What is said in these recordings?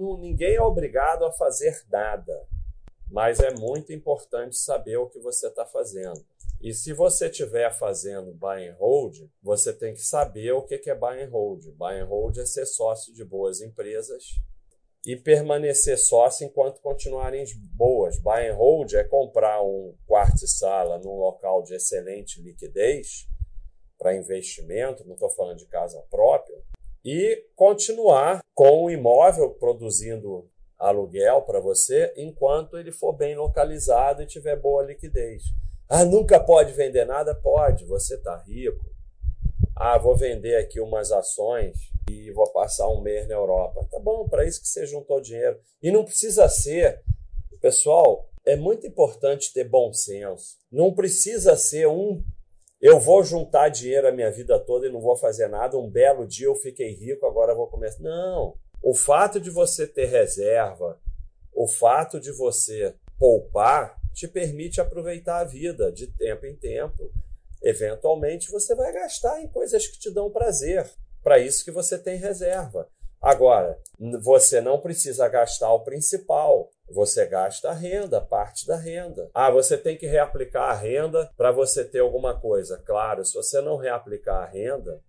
não, ninguém é obrigado a fazer nada, mas é muito importante saber o que você está fazendo. E se você estiver fazendo buy and hold, você tem que saber o que é buy and hold. Buy and hold é ser sócio de boas empresas e permanecer sócio enquanto continuarem boas. Buy and hold é comprar um quarto e sala num local de excelente liquidez para investimento, não estou falando de casa própria, e continuar com o imóvel produzindo aluguel para você enquanto ele for bem localizado e tiver boa liquidez. Ah, nunca pode vender nada? Pode, você está rico. Ah, vou vender aqui umas ações e vou passar um mês na Europa. Tá bom, para isso que você juntou dinheiro. E não precisa ser, pessoal, é muito importante ter bom senso. Não precisa ser um eu vou juntar dinheiro a minha vida toda e não vou fazer nada. Um belo dia eu fiquei rico, agora vou começar. Não. O fato de você ter reserva, o fato de você poupar, te permite aproveitar a vida de tempo em tempo. Eventualmente você vai gastar em coisas que te dão prazer. Para isso que você tem reserva. Agora, você não precisa gastar o principal. Você gasta a renda, parte da renda. Ah, você tem que reaplicar a renda para você ter alguma coisa. Claro, se você não reaplicar a renda,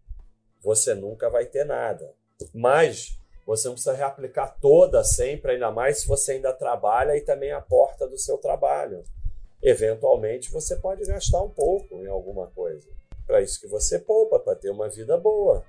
você nunca vai ter nada. Mas você não precisa reaplicar toda sempre, ainda mais se você ainda trabalha e também aporta do seu trabalho. Eventualmente você pode gastar um pouco em alguma coisa. Para isso que você poupa, para ter uma vida boa.